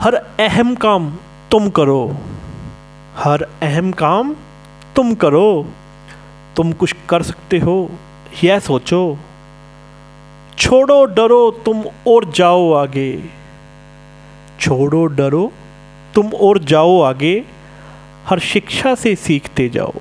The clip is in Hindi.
हर अहम काम तुम करो। हर अहम काम तुम करो। तुम कुछ कर सकते हो, यह सोचो। छोड़ो डरो, तुम और जाओ आगे। छोड़ो डरो, तुम और जाओ आगे। हर शिक्षा से सीखते जाओ।